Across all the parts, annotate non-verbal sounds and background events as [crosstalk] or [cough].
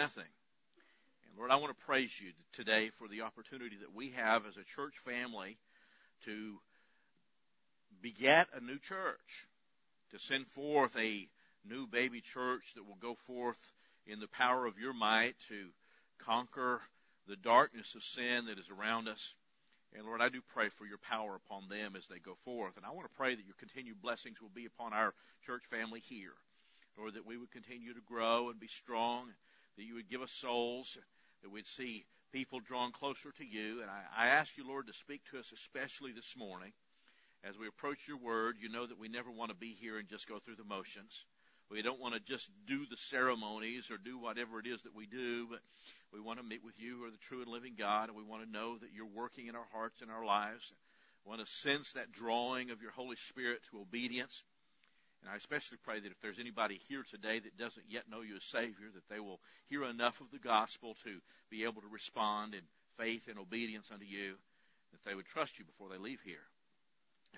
nothing. And Lord, I want to praise you today for the opportunity that we have as a church family to beget a new church, to send forth a new baby church that will go forth in the power of your might to conquer the darkness of sin that is around us. And Lord, I do pray for your power upon them as they go forth. And I want to pray that your continued blessings will be upon our church family here. Lord, that we would continue to grow and be strong, that you would give us souls, that we'd see people drawn closer to you. And I, I ask you, Lord, to speak to us especially this morning. As we approach your word, you know that we never want to be here and just go through the motions. We don't want to just do the ceremonies or do whatever it is that we do, but we want to meet with you who are the true and living God, and we want to know that you're working in our hearts and our lives. We want to sense that drawing of your Holy Spirit to obedience. And I especially pray that if there's anybody here today that doesn't yet know you as Savior, that they will hear enough of the gospel to be able to respond in faith and obedience unto you, that they would trust you before they leave here.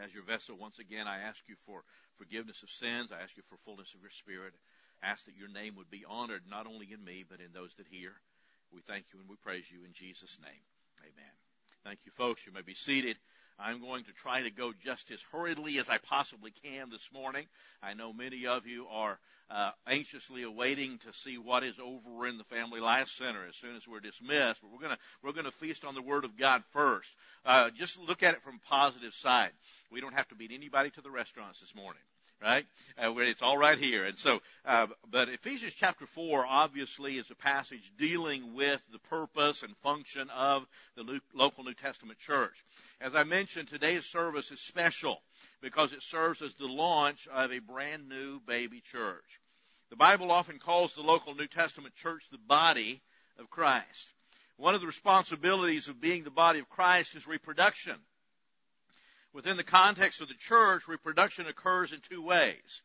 As your vessel, once again, I ask you for forgiveness of sins. I ask you for fullness of your Spirit. I ask that your name would be honored not only in me, but in those that hear. We thank you and we praise you in Jesus' name. Amen. Thank you, folks. You may be seated. I'm going to try to go just as hurriedly as I possibly can this morning. I know many of you are uh, anxiously awaiting to see what is over in the Family Life Center as soon as we're dismissed. But we're to we're to feast on the Word of God first. Uh, just look at it from a positive side. We don't have to beat anybody to the restaurants this morning right? Uh, it's all right here. And so, uh, but Ephesians chapter 4 obviously is a passage dealing with the purpose and function of the local New Testament church. As I mentioned, today's service is special because it serves as the launch of a brand new baby church. The Bible often calls the local New Testament church the body of Christ. One of the responsibilities of being the body of Christ is reproduction. Within the context of the church, reproduction occurs in two ways.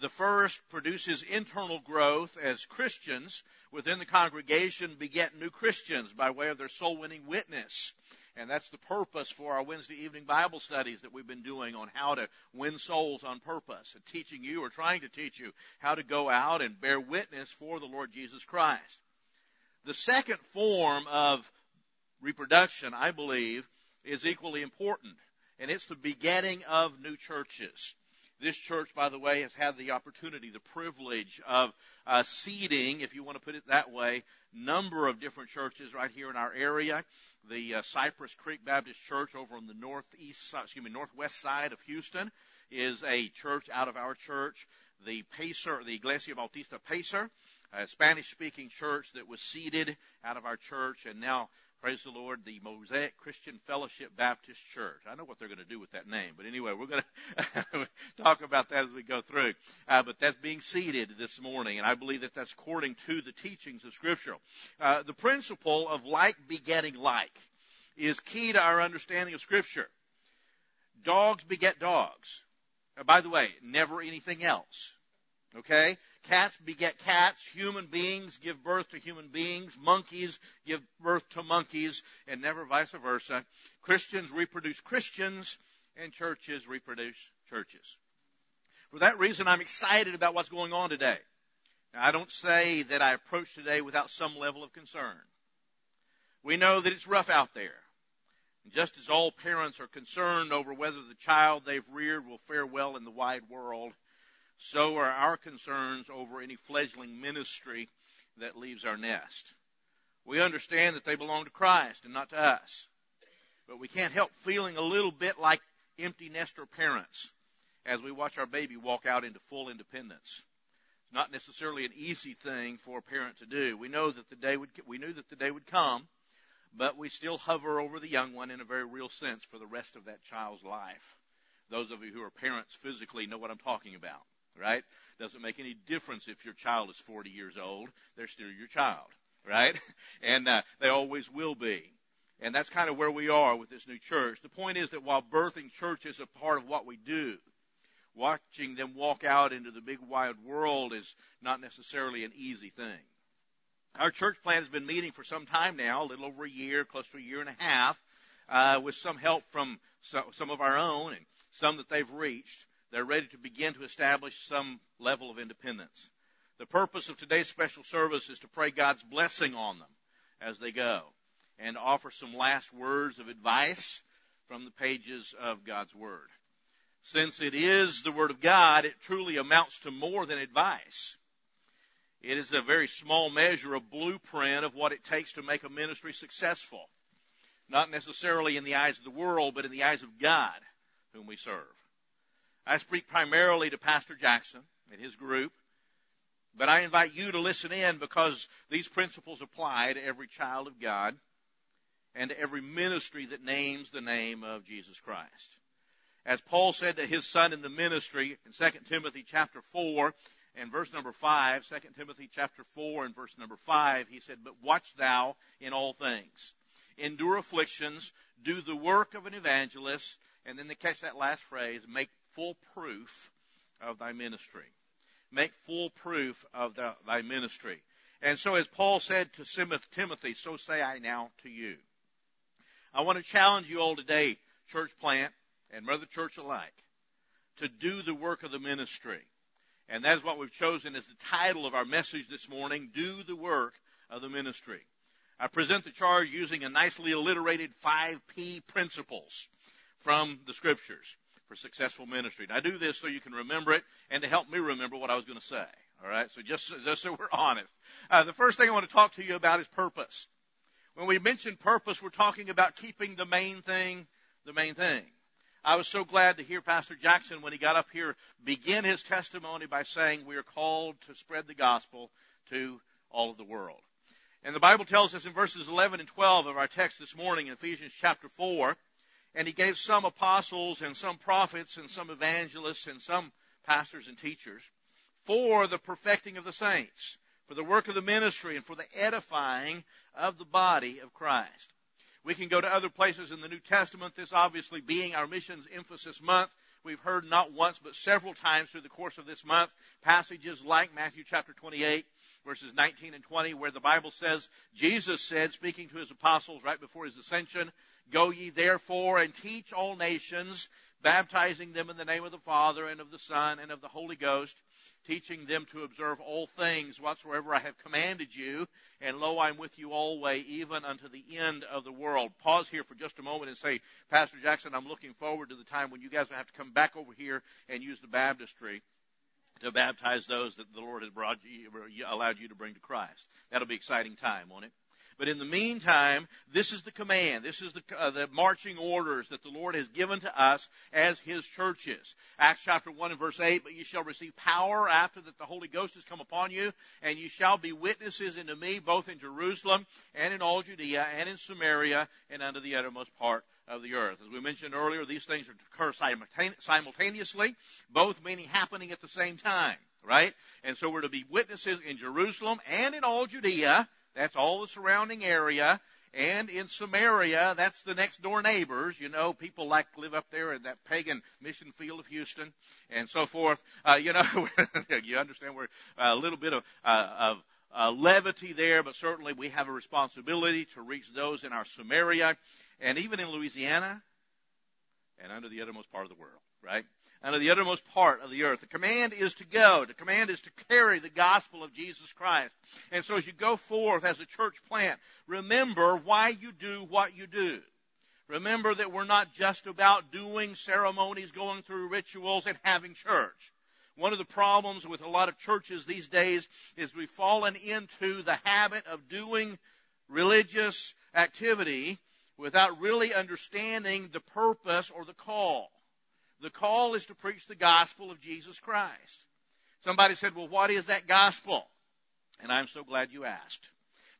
The first produces internal growth as Christians within the congregation beget new Christians by way of their soul winning witness. And that's the purpose for our Wednesday evening Bible studies that we've been doing on how to win souls on purpose teaching you or trying to teach you how to go out and bear witness for the Lord Jesus Christ. The second form of reproduction, I believe, is equally important and it's the beginning of new churches. This church, by the way, has had the opportunity, the privilege of uh, seeding, if you want to put it that way, number of different churches right here in our area. The uh, Cypress Creek Baptist Church over on the northeast, excuse me, northwest side of Houston is a church out of our church. The Pacer, the Iglesia Bautista Pacer, a Spanish-speaking church that was seeded out of our church, and now praise the Lord, the Mosaic Christian Fellowship Baptist Church. I know what they're going to do with that name, but anyway, we're going [laughs] to talk about that as we go through. Uh, but that's being seeded this morning, and I believe that that's according to the teachings of Scripture. Uh, the principle of like begetting like is key to our understanding of Scripture. Dogs beget dogs. Uh, by the way, never anything else. Okay? Cats beget cats. Human beings give birth to human beings. Monkeys give birth to monkeys, and never vice versa. Christians reproduce Christians, and churches reproduce churches. For that reason, I'm excited about what's going on today. Now, I don't say that I approach today without some level of concern. We know that it's rough out there. And just as all parents are concerned over whether the child they've reared will fare well in the wide world, so are our concerns over any fledgling ministry that leaves our nest. We understand that they belong to Christ and not to us. But we can't help feeling a little bit like empty nester parents as we watch our baby walk out into full independence. It's not necessarily an easy thing for a parent to do. We know that the day would, we knew that the day would come, but we still hover over the young one in a very real sense for the rest of that child's life. Those of you who are parents physically know what I'm talking about right? Doesn't make any difference if your child is 40 years old. They're still your child, right? [laughs] And uh, they always will be. And that's kind of where we are with this new church. The point is that while birthing church is a part of what we do, watching them walk out into the big wide world is not necessarily an easy thing. Our church plan has been meeting for some time now, a little over a year, close to a year and a half, uh, with some help from some of our own and some that they've reached they're ready to begin to establish some level of independence. The purpose of today's special service is to pray God's blessing on them as they go and offer some last words of advice from the pages of God's Word. Since it is the Word of God, it truly amounts to more than advice. It is a very small measure, a blueprint of what it takes to make a ministry successful. Not necessarily in the eyes of the world, but in the eyes of God, whom we serve. I speak primarily to Pastor Jackson and his group, but I invite you to listen in because these principles apply to every child of God and to every ministry that names the name of Jesus Christ. As Paul said to his son in the ministry in 2 Timothy chapter 4 and verse number 5, 2 Timothy chapter 4 and verse number 5, he said, But watch thou in all things. Endure afflictions, do the work of an evangelist, and then to catch that last phrase, make full proof of thy ministry. Make full proof of the, thy ministry. And so as Paul said to Timothy, so say I now to you. I want to challenge you all today, church plant and mother church alike, to do the work of the ministry. And that is what we've chosen as the title of our message this morning, Do the Work of the Ministry. I present the charge using a nicely alliterated 5P principles from the scriptures for successful ministry. And I do this so you can remember it and to help me remember what I was going to say. All right, so just, just so we're [laughs] honest. Uh, the first thing I want to talk to you about is purpose. When we mention purpose, we're talking about keeping the main thing the main thing. I was so glad to hear Pastor Jackson when he got up here begin his testimony by saying we are called to spread the gospel to all of the world. And the Bible tells us in verses 11 and 12 of our text this morning in Ephesians chapter 4, and he gave some apostles and some prophets and some evangelists and some pastors and teachers for the perfecting of the saints, for the work of the ministry and for the edifying of the body of Christ. We can go to other places in the New Testament, this obviously being our missions emphasis month. We've heard not once but several times through the course of this month passages like Matthew chapter 28 verses 19 and 20 where the Bible says, Jesus said, speaking to his apostles right before his ascension, Go ye therefore and teach all nations, baptizing them in the name of the Father and of the Son and of the Holy Ghost, teaching them to observe all things whatsoever I have commanded you, and lo, I'm with you always, even unto the end of the world. Pause here for just a moment and say, Pastor Jackson, I'm looking forward to the time when you guys will have to come back over here and use the baptistry to baptize those that the Lord has brought you, allowed you to bring to Christ. That'll be exciting time, won't it? But in the meantime, this is the command. This is the, uh, the marching orders that the Lord has given to us as His churches. Acts chapter 1 and verse 8, but you shall receive power after that the Holy Ghost has come upon you, and you shall be witnesses unto me both in Jerusalem and in all Judea and in Samaria and unto the uttermost part of the earth. As we mentioned earlier, these things occur simultaneously, both meaning happening at the same time, right? And so we're to be witnesses in Jerusalem and in all Judea that's all the surrounding area. And in Samaria, that's the next door neighbors. You know, people like live up there in that pagan mission field of Houston and so forth. Uh, you know, [laughs] you understand we're a little bit of, uh, of uh, levity there, but certainly we have a responsibility to reach those in our Samaria and even in Louisiana and under the uttermost part of the world, right? And of the uttermost part of the earth. The command is to go. The command is to carry the gospel of Jesus Christ. And so as you go forth as a church plant, remember why you do what you do. Remember that we're not just about doing ceremonies, going through rituals, and having church. One of the problems with a lot of churches these days is we've fallen into the habit of doing religious activity without really understanding the purpose or the call. The call is to preach the gospel of Jesus Christ. Somebody said, well, what is that gospel? And I'm so glad you asked.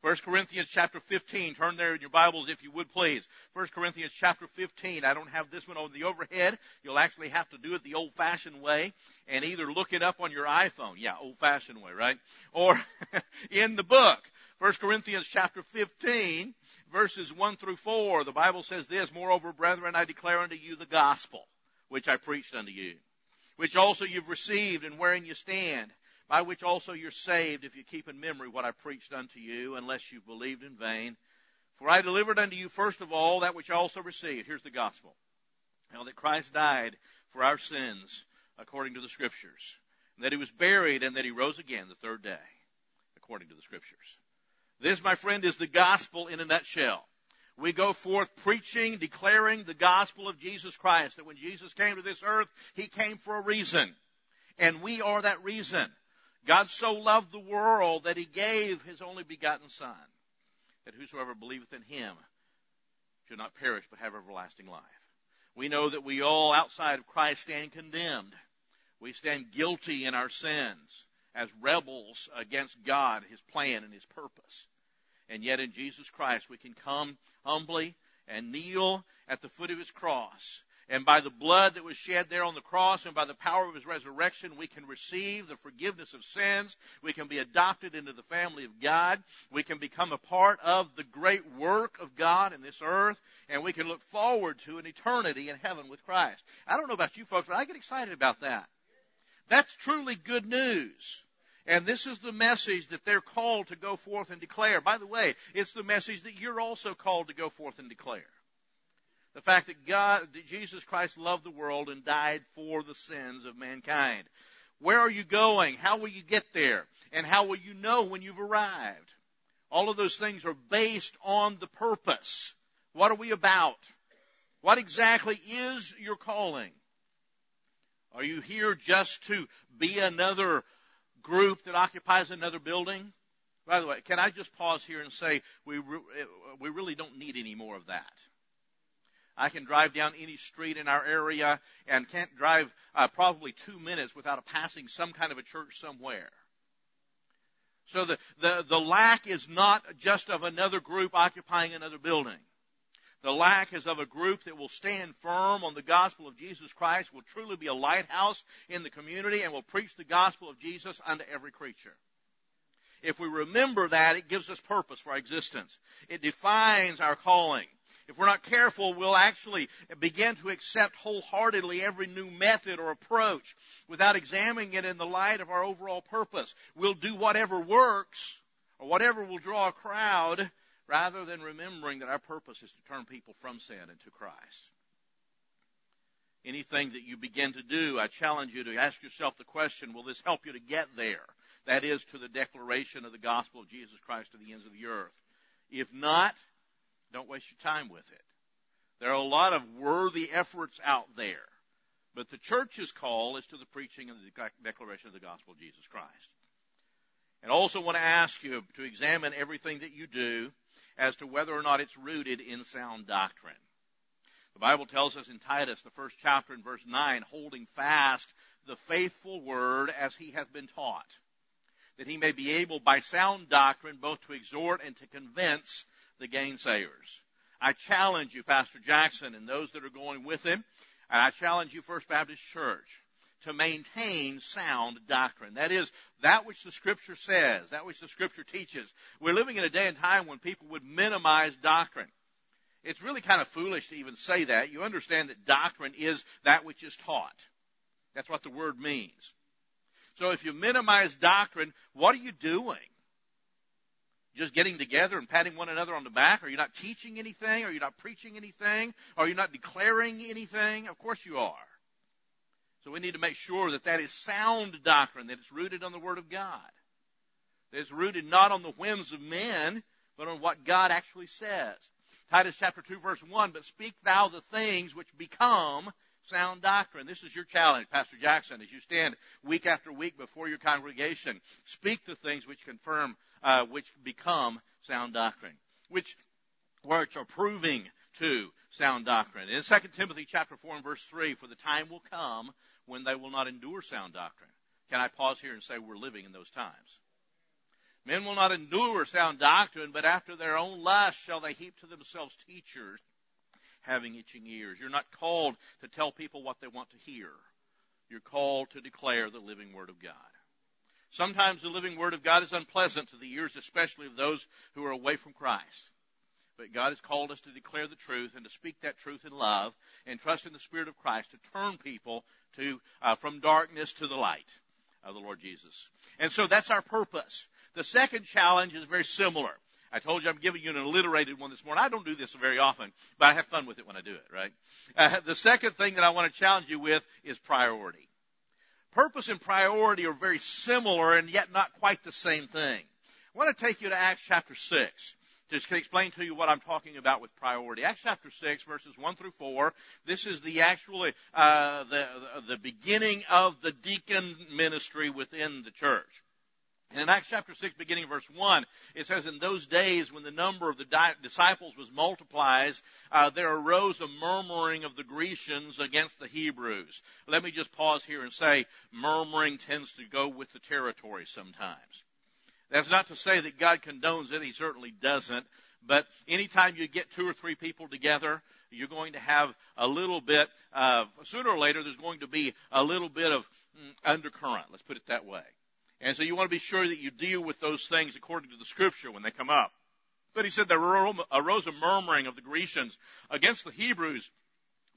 1 Corinthians chapter 15. Turn there in your Bibles if you would please. 1 Corinthians chapter 15. I don't have this one on the overhead. You'll actually have to do it the old fashioned way and either look it up on your iPhone. Yeah, old fashioned way, right? Or [laughs] in the book. 1 Corinthians chapter 15 verses 1 through 4. The Bible says this, Moreover, brethren, I declare unto you the gospel which I preached unto you, which also you've received and wherein you stand, by which also you're saved if you keep in memory what I preached unto you, unless you've believed in vain. For I delivered unto you first of all that which I also received. Here's the gospel. Now that Christ died for our sins according to the scriptures, that he was buried, and that he rose again the third day, according to the scriptures. This, my friend, is the gospel in a nutshell. We go forth preaching, declaring the gospel of Jesus Christ, that when Jesus came to this earth, he came for a reason. And we are that reason. God so loved the world that he gave his only begotten Son, that whosoever believeth in him should not perish but have everlasting life. We know that we all outside of Christ stand condemned. We stand guilty in our sins as rebels against God, His plan, and His purpose. And yet in Jesus Christ we can come humbly and kneel at the foot of His cross and by the blood that was shed there on the cross and by the power of his resurrection, we can receive the forgiveness of sins. We can be adopted into the family of God. We can become a part of the great work of God in this earth. And we can look forward to an eternity in heaven with Christ. I don't know about you folks, but I get excited about that. That's truly good news. And this is the message that they're called to go forth and declare. By the way, it's the message that you're also called to go forth and declare. The fact that God, that Jesus Christ loved the world and died for the sins of mankind. Where are you going? How will you get there? And how will you know when you've arrived? All of those things are based on the purpose. What are we about? What exactly is your calling? Are you here just to be another group that occupies another building? By the way, can I just pause here and say we, re- we really don't need any more of that. I can drive down any street in our area and can't drive uh, probably two minutes without passing some kind of a church somewhere. So the, the, the lack is not just of another group occupying another building. The lack is of a group that will stand firm on the gospel of Jesus Christ, will truly be a lighthouse in the community, and will preach the gospel of Jesus unto every creature. If we remember that, it gives us purpose for our existence. It defines our calling. If we're not careful, we'll actually begin to accept wholeheartedly every new method or approach without examining it in the light of our overall purpose. We'll do whatever works or whatever will draw a crowd rather than remembering that our purpose is to turn people from sin into Christ. Anything that you begin to do, I challenge you to ask yourself the question, will this help you to get there? That is to the declaration of the gospel of Jesus Christ to the ends of the earth. If not, don't waste your time with it. There are a lot of worthy efforts out there. But the church's call is to the preaching and the declaration of the gospel of Jesus Christ. And I also want to ask you to examine everything that you do as to whether or not it's rooted in sound doctrine. The Bible tells us in Titus, the first chapter in verse 9, holding fast the faithful word as he hath been taught, that he may be able by sound doctrine both to exhort and to convince the gainsayers. I challenge you, Pastor Jackson, and those that are going with him, and I challenge you, First Baptist Church, to maintain sound doctrine. That is, that which the Scripture says, that which the Scripture teaches. We're living in a day and time when people would minimize doctrine. It's really kind of foolish to even say that. You understand that doctrine is that which is taught. That's what the word means. So if you minimize doctrine, what are you doing? just getting together and patting one another on the back? Are you not teaching anything? Are you not preaching anything? Are you not declaring anything? Of course you are. So we need to make sure that that is sound doctrine, that it's rooted on the Word of God. That it's rooted not on the whims of men, but on what God actually says. Titus chapter 2 verse 1, but speak thou the things which become sound doctrine. This is your challenge, Pastor Jackson, as you stand week after week before your congregation. Speak the things which confirm uh, which become sound doctrine, which which are proving to sound doctrine. In 2 Timothy chapter 4 and verse 3, for the time will come when they will not endure sound doctrine. Can I pause here and say we're living in those times? Men will not endure sound doctrine, but after their own lust shall they heap to themselves teachers having itching ears. You're not called to tell people what they want to hear. You're called to declare the living Word of God. Sometimes the living Word of God is unpleasant to the ears, especially of those who are away from Christ. But God has called us to declare the truth and to speak that truth in love and trust in the Spirit of Christ to turn people to uh, from darkness to the light of the Lord Jesus. And so that's our purpose. The second challenge is very similar. I told you I'm giving you an alliterated one this morning. I don't do this very often, but I have fun with it when I do it, right? Uh, the second thing that I want to challenge you with is priority. Purpose and priority are very similar and yet not quite the same thing. I want to take you to Acts chapter 6 to explain to you what I'm talking about with priority. Acts chapter 6 verses 1 through 4. This is the actually, uh, the, the beginning of the deacon ministry within the church. And in Acts chapter 6, beginning verse 1, it says, In those days when the number of the di- disciples was multiplied, uh, there arose a murmuring of the Grecians against the Hebrews. Let me just pause here and say, murmuring tends to go with the territory sometimes. That's not to say that God condones it, He certainly doesn't, but anytime you get two or three people together, you're going to have a little bit of, sooner or later, there's going to be a little bit of mm, undercurrent, let's put it that way. And so you want to be sure that you deal with those things according to the scripture when they come up. But he said there arose a murmuring of the Grecians against the Hebrews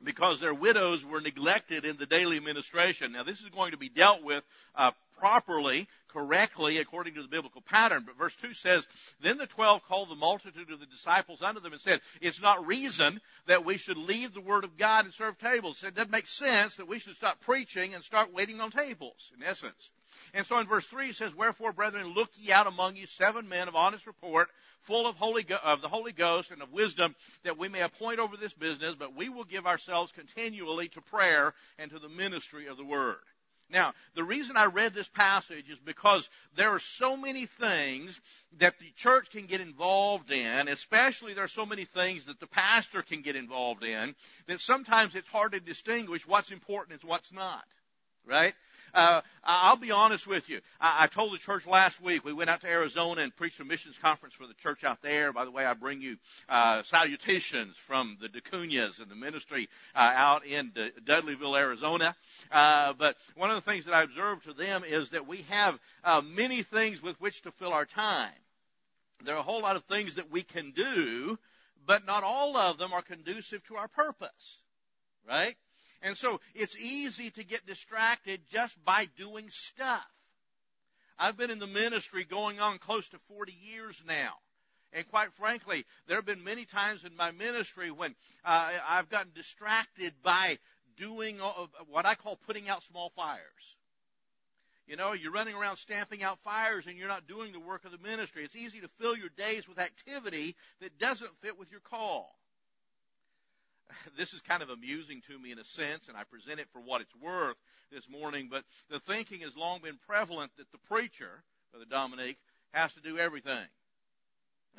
because their widows were neglected in the daily administration. Now this is going to be dealt with uh, properly, correctly, according to the biblical pattern. But verse 2 says, Then the twelve called the multitude of the disciples unto them and said, It's not reason that we should leave the word of God and serve tables. It doesn't make sense that we should stop preaching and start waiting on tables, in essence. And so in verse 3 it says, Wherefore, brethren, look ye out among you seven men of honest report, full of, Holy Go- of the Holy Ghost and of wisdom, that we may appoint over this business, but we will give ourselves continually to prayer and to the ministry of the word. Now, the reason I read this passage is because there are so many things that the church can get involved in, especially there are so many things that the pastor can get involved in, that sometimes it's hard to distinguish what's important and what's not. Right? Uh, I'll be honest with you. I, I told the church last week we went out to Arizona and preached a missions conference for the church out there. By the way, I bring you uh, salutations from the Dacunas and the ministry uh, out in D- Dudleyville, Arizona. Uh, but one of the things that I observed to them is that we have uh, many things with which to fill our time. There are a whole lot of things that we can do, but not all of them are conducive to our purpose. Right? And so it's easy to get distracted just by doing stuff. I've been in the ministry going on close to 40 years now. And quite frankly, there have been many times in my ministry when uh, I've gotten distracted by doing what I call putting out small fires. You know, you're running around stamping out fires and you're not doing the work of the ministry. It's easy to fill your days with activity that doesn't fit with your call. [laughs] this is kind of amusing to me in a sense, and I present it for what it's worth this morning, but the thinking has long been prevalent that the preacher, Brother Dominique, has to do everything.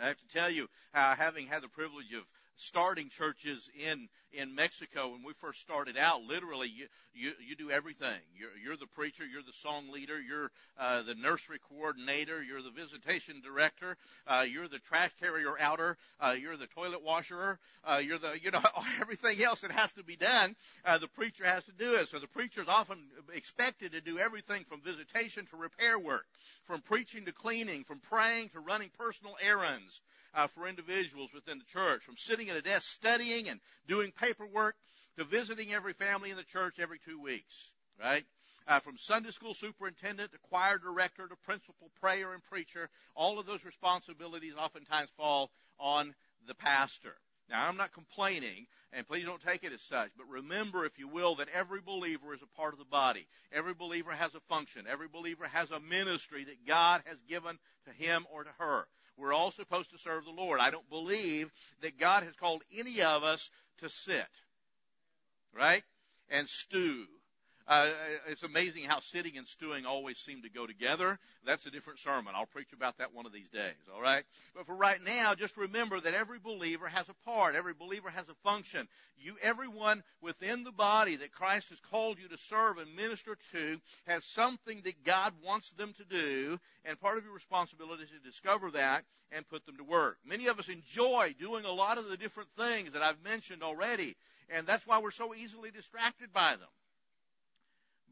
I have to tell you, uh, having had the privilege of starting churches in in Mexico when we first started out. Literally, you you, you do everything. You're, you're the preacher, you're the song leader, you're uh, the nursery coordinator, you're the visitation director, uh, you're the trash carrier outer, uh, you're the toilet washer, uh, you're the you know [laughs] everything else that has to be done. Uh, the preacher has to do it. So the preacher is often expected to do everything from visitation to repair work, from preaching to cleaning, from praying to running personal errands uh, for individuals within the church, from sitting at a desk studying and doing paperwork to visiting every family in the church every two weeks, right? Uh, from Sunday school superintendent to choir director to principal, prayer, and preacher, all of those responsibilities oftentimes fall on the pastor. Now, I'm not complaining, and please don't take it as such, but remember, if you will, that every believer is a part of the body. Every believer has a function. Every believer has a ministry that God has given to him or to her. We're all supposed to serve the Lord. I don't believe that God has called any of us to sit, right? And stew uh, it's amazing how sitting and stewing always seem to go together. That's a different sermon. I'll preach about that one of these days, all right? But for right now, just remember that every believer has a part. Every believer has a function. You, everyone within the body that Christ has called you to serve and minister to has something that God wants them to do, and part of your responsibility is to discover that and put them to work. Many of us enjoy doing a lot of the different things that I've mentioned already, and that's why we're so easily distracted by them.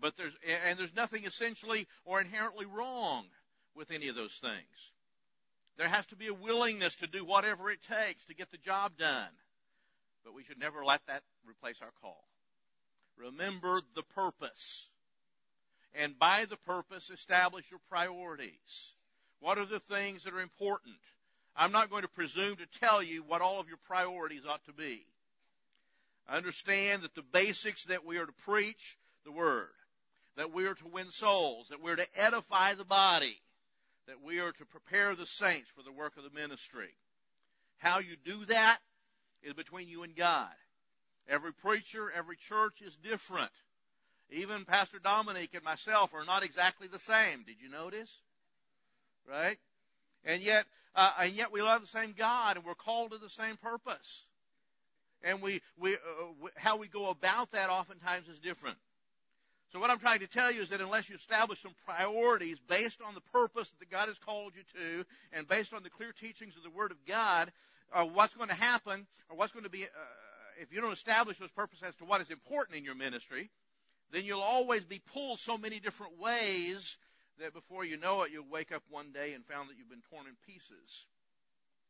But there's, and there's nothing essentially or inherently wrong with any of those things. There has to be a willingness to do whatever it takes to get the job done. But we should never let that replace our call. Remember the purpose. And by the purpose, establish your priorities. What are the things that are important? I'm not going to presume to tell you what all of your priorities ought to be. I understand that the basics that we are to preach, the Word. That we are to win souls, that we're to edify the body, that we are to prepare the saints for the work of the ministry. How you do that is between you and God. Every preacher, every church is different. Even Pastor Dominic and myself are not exactly the same. Did you notice? Right? And yet, uh, and yet we love the same God and we're called to the same purpose. And we, we, uh, how we go about that oftentimes is different. So what I'm trying to tell you is that unless you establish some priorities based on the purpose that God has called you to and based on the clear teachings of the Word of God, uh, what's going to happen or what's going to be, uh, if you don't establish those purposes as to what is important in your ministry, then you'll always be pulled so many different ways that before you know it, you'll wake up one day and found that you've been torn in pieces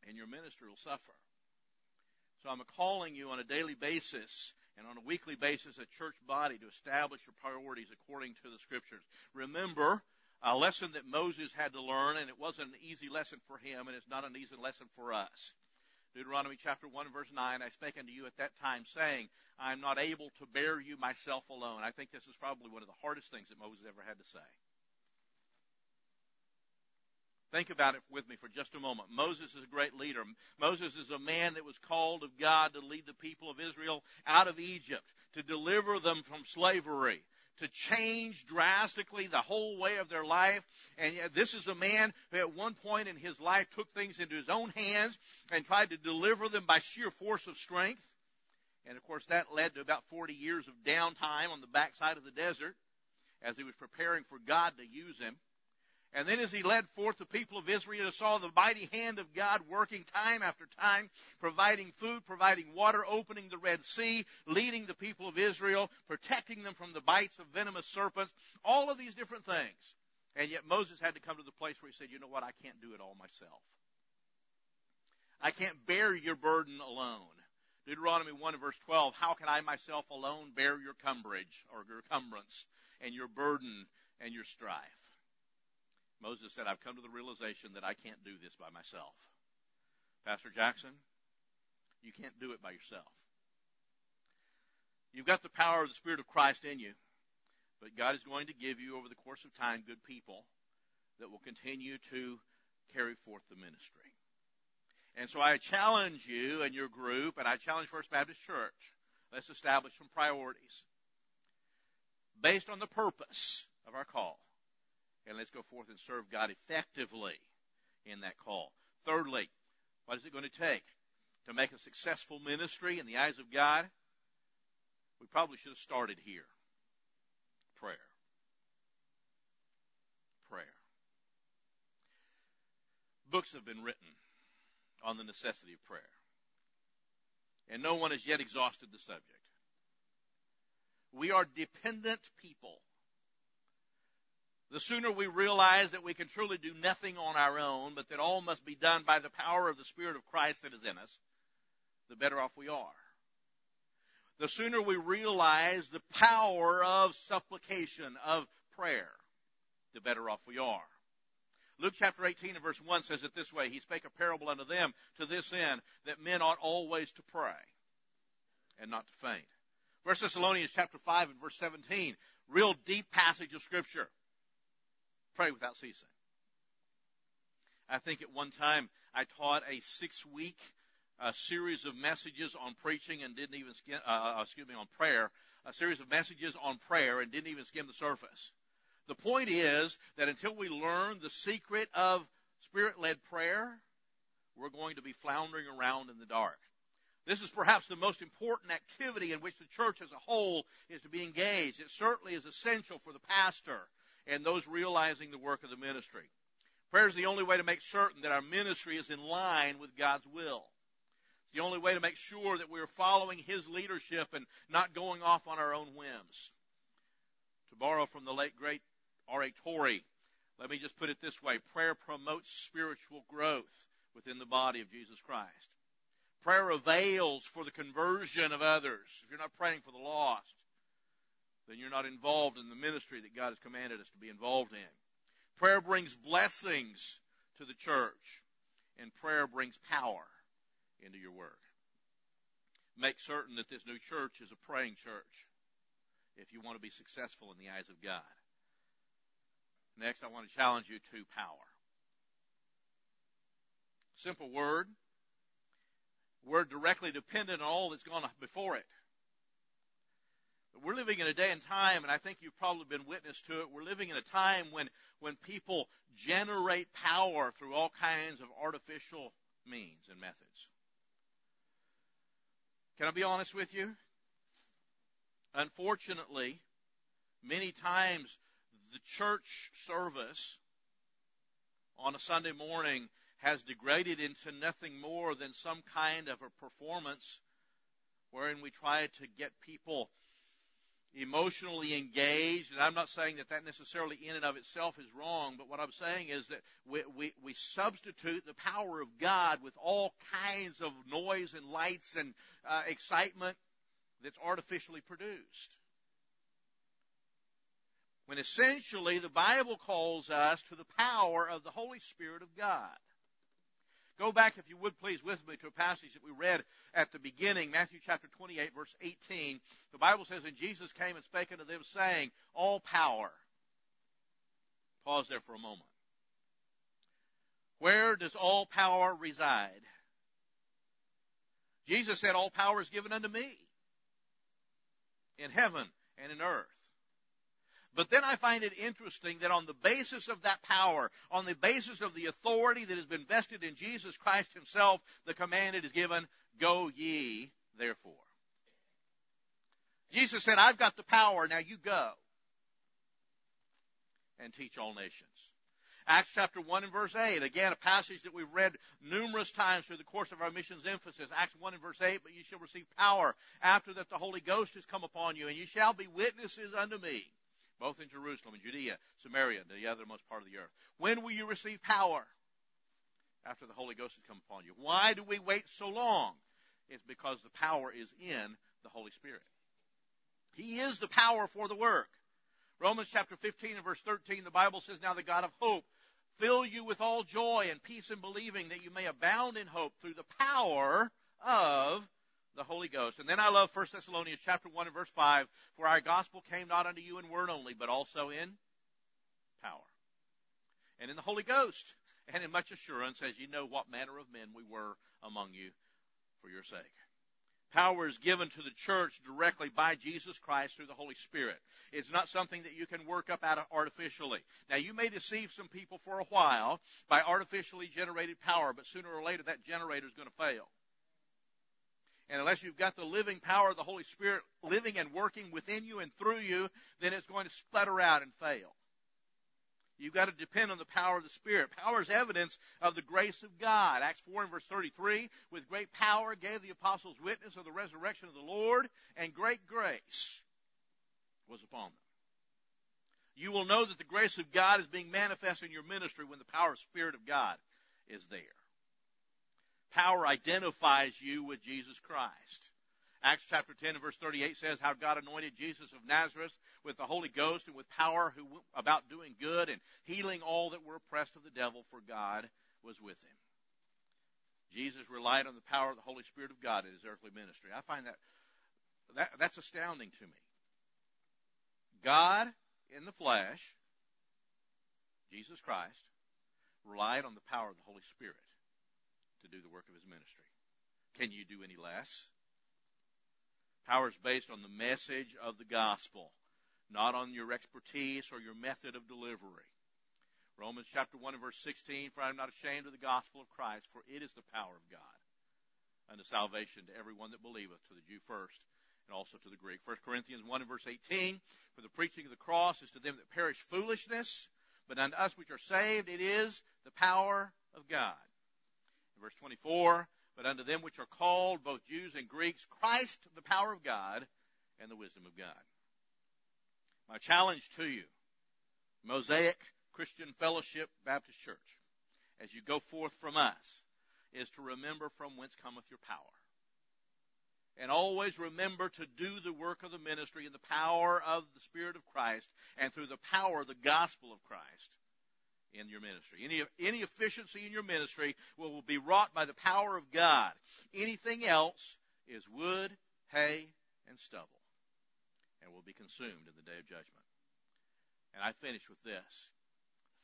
and your ministry will suffer. So I'm calling you on a daily basis and on a weekly basis a church body to establish your priorities according to the scriptures. Remember, a lesson that Moses had to learn, and it wasn't an easy lesson for him, and it's not an easy lesson for us. Deuteronomy chapter 1 verse 9, I spake unto you at that time saying, I am not able to bear you myself alone. I think this is probably one of the hardest things that Moses ever had to say. Think about it with me for just a moment. Moses is a great leader. Moses is a man that was called of God to lead the people of Israel out of Egypt, to deliver them from slavery, to change drastically the whole way of their life. And yet this is a man who at one point in his life took things into his own hands and tried to deliver them by sheer force of strength. And of course that led to about 40 years of downtime on the backside of the desert as he was preparing for God to use him. And then as he led forth the people of Israel, saw the mighty hand of God working time after time, providing food, providing water, opening the Red Sea, leading the people of Israel, protecting them from the bites of venomous serpents, all of these different things. And yet Moses had to come to the place where he said, you know what, I can't do it all myself. I can't bear your burden alone. Deuteronomy 1 verse 12, how can I myself alone bear your cumbrage or your cumbrance and your burden and your strife? Moses said, I've come to the realization that I can't do this by myself. Pastor Jackson, you can't do it by yourself. You've got the power of the Spirit of Christ in you, but God is going to give you over the course of time good people that will continue to carry forth the ministry. And so I challenge you and your group, and I challenge First Baptist Church, let's establish some priorities based on the purpose of our call and let's go forth and serve God effectively in that call. Thirdly, what is it going to take to make a successful ministry in the eyes of God? We probably should have started here. Prayer. Prayer. Books have been written on the necessity of prayer. And no one has yet exhausted the subject. We are dependent people the sooner we realize that we can truly do nothing on our own, but that all must be done by the power of the Spirit of Christ that is in us, the better off we are. The sooner we realize the power of supplication, of prayer, the better off we are. Luke chapter 18 and verse 1 says it this way, He spake a parable unto them to this end, that men ought always to pray and not to faint. 1 Thessalonians chapter 5 and verse 17, real deep passage of scripture. Pray without ceasing. I think at one time I taught a six week uh, series of messages on preaching and didn't even skim, uh, uh, excuse me, on prayer, a series of messages on prayer and didn't even skim the surface. The point is that until we learn the secret of spirit-led prayer, we're going to be floundering around in the dark. This is perhaps the most important activity in which the church as a whole is to be engaged. It certainly is essential for the pastor and those realizing the work of the ministry. Prayer is the only way to make certain that our ministry is in line with God's will. It's the only way to make sure that we are following His leadership and not going off on our own whims. To borrow from the late great R.A. Torrey, let me just put it this way. Prayer promotes spiritual growth within the body of Jesus Christ. Prayer avails for the conversion of others. If you're not praying for the lost, then you're not involved in the ministry that God has commanded us to be involved in. Prayer brings blessings to the church, and prayer brings power into your work. Make certain that this new church is a praying church. if you want to be successful in the eyes of God. Next, I want to challenge you to power. Simple word. Word directly dependent on all that's gone before it. We're living in a day and time, and I think you've probably been witness to it. We're living in a time when, when people generate power through all kinds of artificial means and methods. Can I be honest with you? Unfortunately, many times the church service on a Sunday morning has degraded into nothing more than some kind of a performance wherein we try to get people emotionally engaged, and I'm not saying that that necessarily in and of itself is wrong, but what I'm saying is that we, we, we substitute the power of God with all kinds of noise and lights and uh, excitement that's artificially produced. When essentially the Bible calls us to the power of the Holy Spirit of God. Go back, if you would please, with me to a passage that we read at the beginning, Matthew chapter 28, verse 18. The Bible says, And Jesus came and spake unto them, saying, All power. Pause there for a moment. Where does all power reside? Jesus said, All power is given unto me in heaven and in earth. But then I find it interesting that on the basis of that power, on the basis of the authority that has been vested in Jesus Christ himself, the command is given, go ye therefore. Jesus said, I've got the power, now you go and teach all nations. Acts chapter 1 and verse 8. Again, a passage that we've read numerous times through the course of our missions emphasis. Acts 1 and verse 8. But you shall receive power after that the Holy Ghost has come upon you, and you shall be witnesses unto me both in Jerusalem and Judea, Samaria, and the othermost part of the earth. When will you receive power? After the Holy Ghost has come upon you. Why do we wait so long? It's because the power is in the Holy Spirit. He is the power for the work. Romans chapter 15 and verse 13, the Bible says, Now the God of hope fill you with all joy and peace in believing that you may abound in hope through the power of the Holy Ghost. And then I love 1 Thessalonians chapter 1 and verse 5, for our gospel came not unto you in word only, but also in power. And in the Holy Ghost, and in much assurance, as you know what manner of men we were among you for your sake. Power is given to the church directly by Jesus Christ through the Holy Spirit. It's not something that you can work up out of artificially. Now you may deceive some people for a while by artificially generated power, but sooner or later that generator is going to fail. And unless you've got the living power of the Holy Spirit living and working within you and through you, then it's going to sputter out and fail. You've got to depend on the power of the Spirit. Power is evidence of the grace of God. Acts 4 and verse 33, with great power gave the apostles witness of the resurrection of the Lord, and great grace was upon them. You will know that the grace of God is being manifest in your ministry when the power of Spirit of God is there power identifies you with Jesus Christ. Acts chapter 10 and verse 38 says how God anointed Jesus of Nazareth with the Holy Ghost and with power who about doing good and healing all that were oppressed of the devil for God was with him. Jesus relied on the power of the Holy Spirit of God in his earthly ministry. I find that, that that's astounding to me. God in the flesh, Jesus Christ, relied on the power of the Holy Spirit to do the work of his ministry. Can you do any less? Power is based on the message of the gospel, not on your expertise or your method of delivery. Romans chapter 1 and verse 16, for I am not ashamed of the gospel of Christ, for it is the power of God unto salvation to everyone that believeth, to the Jew first, and also to the Greek. 1 Corinthians 1 and verse 18, for the preaching of the cross is to them that perish foolishness, but unto us which are saved it is the power of God. Verse 24, but unto them which are called, both Jews and Greeks, Christ the power of God and the wisdom of God. My challenge to you, Mosaic Christian Fellowship Baptist Church, as you go forth from us, is to remember from whence cometh your power. And always remember to do the work of the ministry in the power of the Spirit of Christ and through the power of the gospel of Christ in your ministry. Any, any efficiency in your ministry will, will be wrought by the power of God. Anything else is wood, hay, and stubble. and will be consumed in the day of judgment. And I finish with this.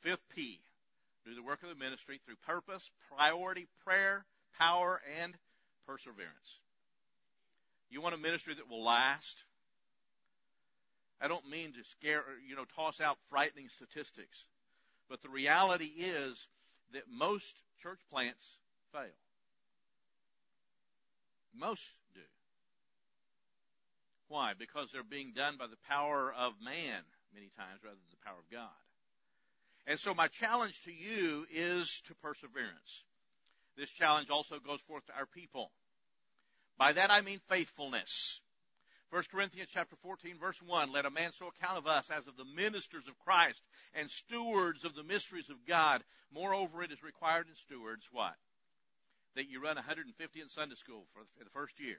Fifth P. Do the work of the ministry through purpose, priority, prayer, power, and perseverance. You want a ministry that will last? I don't mean to scare, you know, toss out frightening statistics, but the reality is that most church plants fail. Most do. Why? Because they're being done by the power of man many times rather than the power of God. And so my challenge to you is to perseverance. This challenge also goes forth to our people. By that I mean faithfulness. 1 Corinthians chapter 14 verse 1, let a man so account of us as of the ministers of Christ and stewards of the mysteries of God. Moreover, it is required in stewards what? That you run 150 in Sunday school for the first year.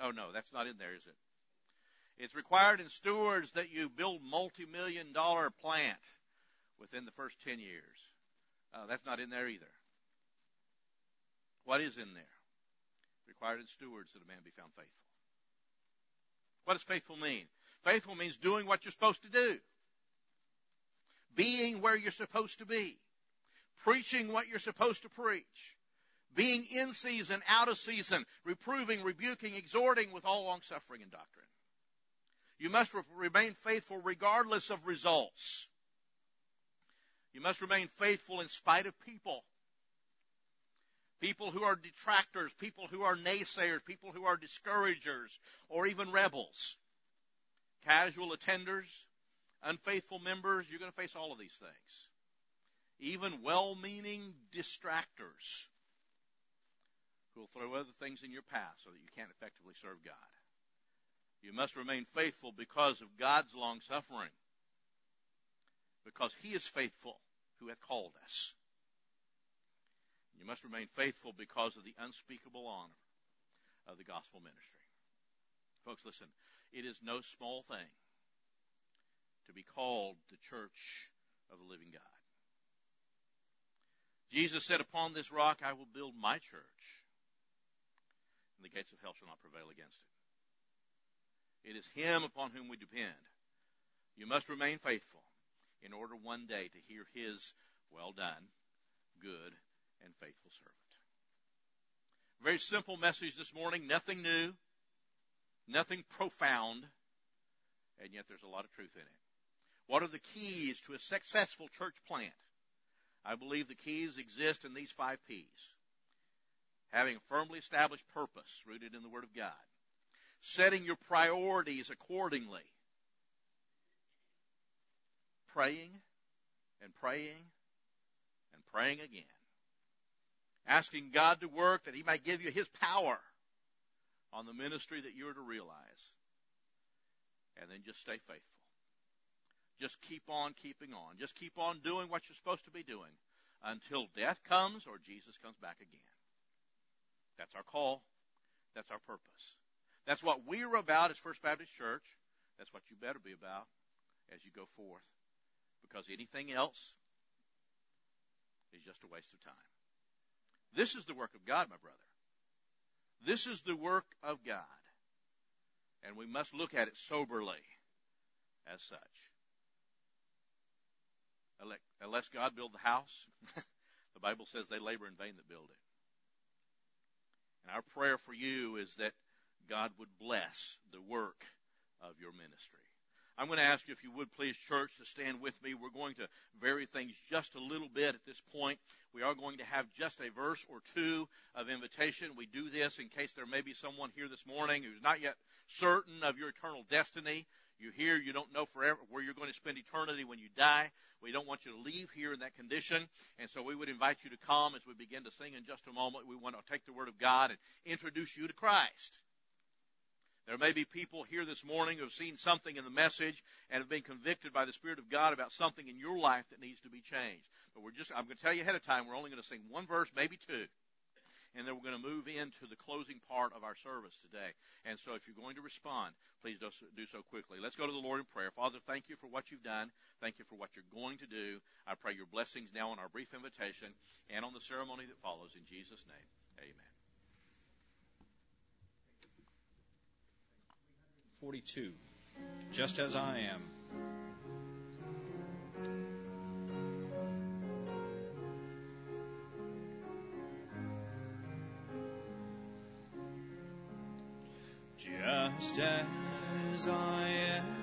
Oh no, that's not in there, is it? It's required in stewards that you build multi-million dollar plant within the first 10 years. Uh, that's not in there either. What is in there? Required in stewards that a man be found faithful. What does faithful mean? Faithful means doing what you're supposed to do. Being where you're supposed to be. Preaching what you're supposed to preach. Being in season, out of season, reproving, rebuking, exhorting with all long suffering and doctrine. You must remain faithful regardless of results. You must remain faithful in spite of people. People who are detractors, people who are naysayers, people who are discouragers, or even rebels. Casual attenders, unfaithful members, you're going to face all of these things. Even well-meaning distractors who will throw other things in your path so that you can't effectively serve God. You must remain faithful because of God's long suffering. Because He is faithful who hath called us. You must remain faithful because of the unspeakable honor of the gospel ministry. Folks, listen, it is no small thing to be called the church of the living God. Jesus said, Upon this rock I will build my church, and the gates of hell shall not prevail against it. It is Him upon whom we depend. You must remain faithful in order one day to hear His well done, good, and faithful servant. Very simple message this morning, nothing new, nothing profound, and yet there's a lot of truth in it. What are the keys to a successful church plant? I believe the keys exist in these five P's. Having a firmly established purpose rooted in the Word of God. Setting your priorities accordingly. Praying and praying and praying again asking God to work that He might give you His power on the ministry that you're to realize. And then just stay faithful. Just keep on keeping on. Just keep on doing what you're supposed to be doing until death comes or Jesus comes back again. That's our call. That's our purpose. That's what we're about as First Baptist Church. That's what you better be about as you go forth. Because anything else is just a waste of time. This is the work of God, my brother. This is the work of God. And we must look at it soberly as such. Unless God build the house, [laughs] the Bible says they labor in vain that build it. And our prayer for you is that God would bless the work of your ministry. I'm going to ask you if you would please, church, to stand with me. We're going to vary things just a little bit at this point. We are going to have just a verse or two of invitation. We do this in case there may be someone here this morning who's not yet certain of your eternal destiny. You hear you don't know forever where you're going to spend eternity when you die. We don't want you to leave here in that condition. And so we would invite you to come as we begin to sing in just a moment. We want to take the Word of God and introduce you to Christ. There may be people here this morning who have seen something in the message and have been convicted by the Spirit of God about something in your life that needs to be changed. But we're just, I'm going to tell you ahead of time, we're only going to sing one verse, maybe two. And then we're going to move into the closing part of our service today. And so if you're going to respond, please do so quickly. Let's go to the Lord in prayer. Father, thank you for what you've done. Thank you for what you're going to do. I pray your blessings now on our brief invitation and on the ceremony that follows. In Jesus' name, amen. 42. just as I am. Just as I am.